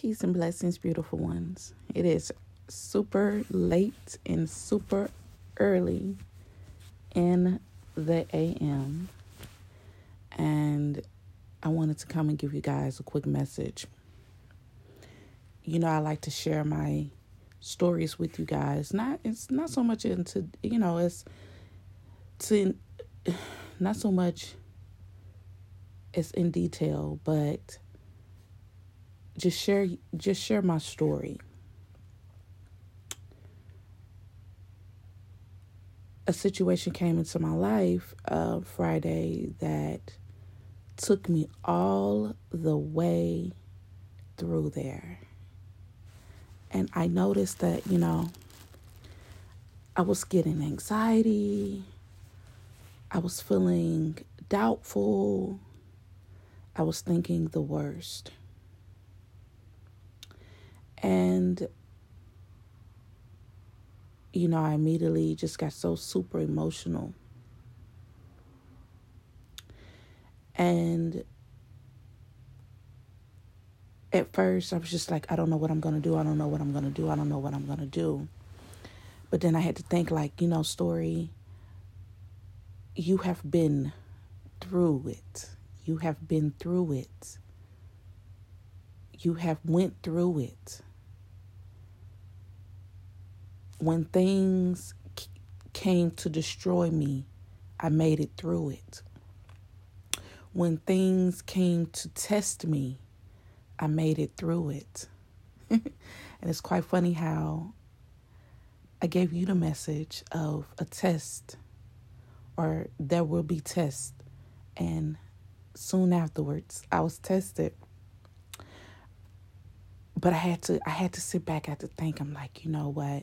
Peace and blessings, beautiful ones. It is super late and super early in the AM. And I wanted to come and give you guys a quick message. You know, I like to share my stories with you guys. Not it's not so much into you know, it's to not so much it's in detail, but just share just share my story. A situation came into my life uh, Friday that took me all the way through there. And I noticed that, you know, I was getting anxiety. I was feeling doubtful. I was thinking the worst. And, you know, I immediately just got so super emotional. And at first, I was just like, I don't know what I'm going to do. I don't know what I'm going to do. I don't know what I'm going to do. But then I had to think, like, you know, story, you have been through it. You have been through it. You have went through it when things came to destroy me, I made it through it. When things came to test me, I made it through it. and it's quite funny how I gave you the message of a test or there will be tests. And soon afterwards, I was tested. But I had to I had to sit back, I had to think. I'm like, you know what?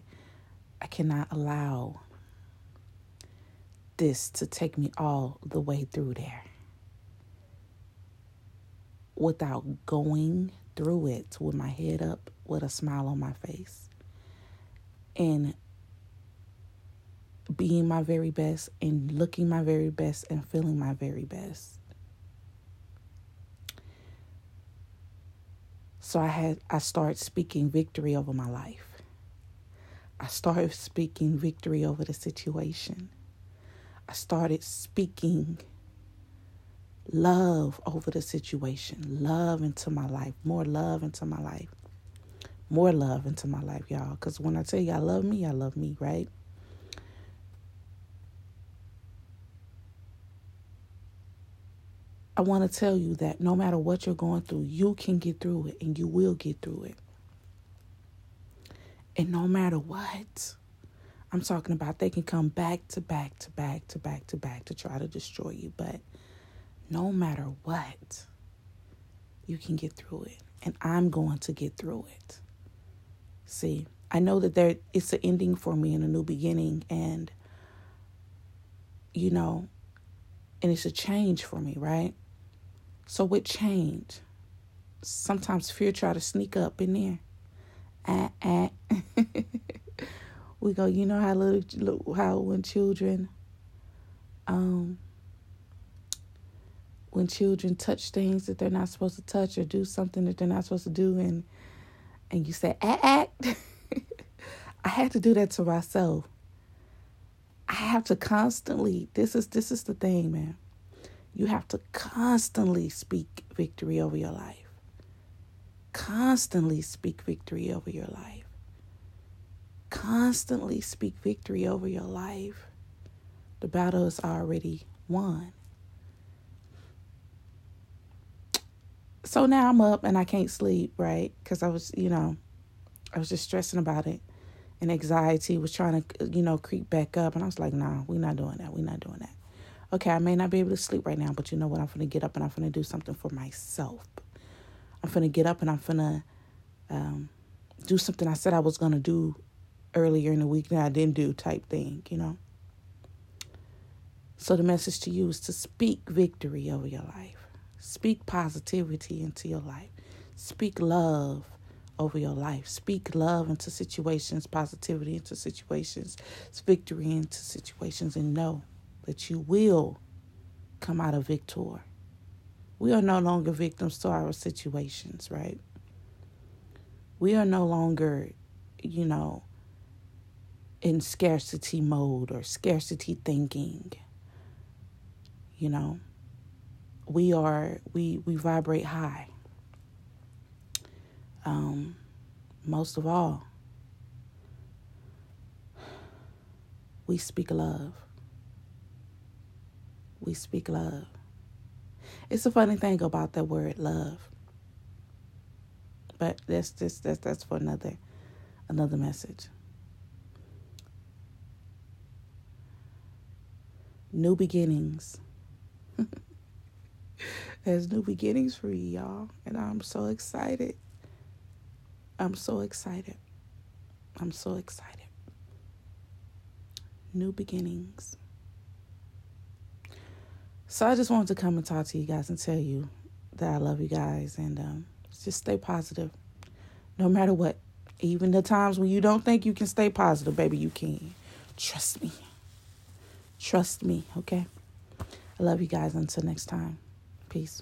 I cannot allow this to take me all the way through there without going through it with my head up with a smile on my face and being my very best and looking my very best and feeling my very best. So I had I started speaking victory over my life. I started speaking victory over the situation. I started speaking love over the situation, love into my life, more love into my life, more love into my life, y'all. Because when I tell you I love me, I love me, right? I want to tell you that no matter what you're going through, you can get through it and you will get through it. And no matter what, I'm talking about they can come back to back to back to back to back to try to destroy you. But no matter what, you can get through it. And I'm going to get through it. See, I know that there it's an ending for me and a new beginning and you know, and it's a change for me, right? So with change, sometimes fear try to sneak up in there ah, ah. we go, you know how little, how when children, um, when children touch things that they're not supposed to touch or do something that they're not supposed to do, and and you say, ah. I had to do that to myself. I have to constantly. This is this is the thing, man. You have to constantly speak victory over your life. Constantly speak victory over your life. Constantly speak victory over your life. The battle is already won. So now I'm up and I can't sleep, right? Because I was, you know, I was just stressing about it. And anxiety was trying to, you know, creep back up. And I was like, nah, we're not doing that. We're not doing that. Okay, I may not be able to sleep right now, but you know what? I'm going to get up and I'm going to do something for myself. I'm going to get up and I'm finna um, do something I said I was gonna do earlier in the week that I didn't do type thing, you know. So the message to you is to speak victory over your life. Speak positivity into your life. Speak love over your life. Speak love into situations, positivity into situations, victory into situations, and know that you will come out a victor. We are no longer victims to our situations, right? We are no longer, you know, in scarcity mode or scarcity thinking. You know, we are we we vibrate high. Um, most of all, we speak love. We speak love. It's a funny thing about that word love. But that's just that's that's for another another message. New beginnings. There's new beginnings for you, y'all. And I'm so excited. I'm so excited. I'm so excited. New beginnings. So I just wanted to come and talk to you guys and tell you that I love you guys and um, just stay positive no matter what. Even the times when you don't think you can stay positive, baby, you can. Trust me. Trust me, okay? I love you guys. Until next time. Peace.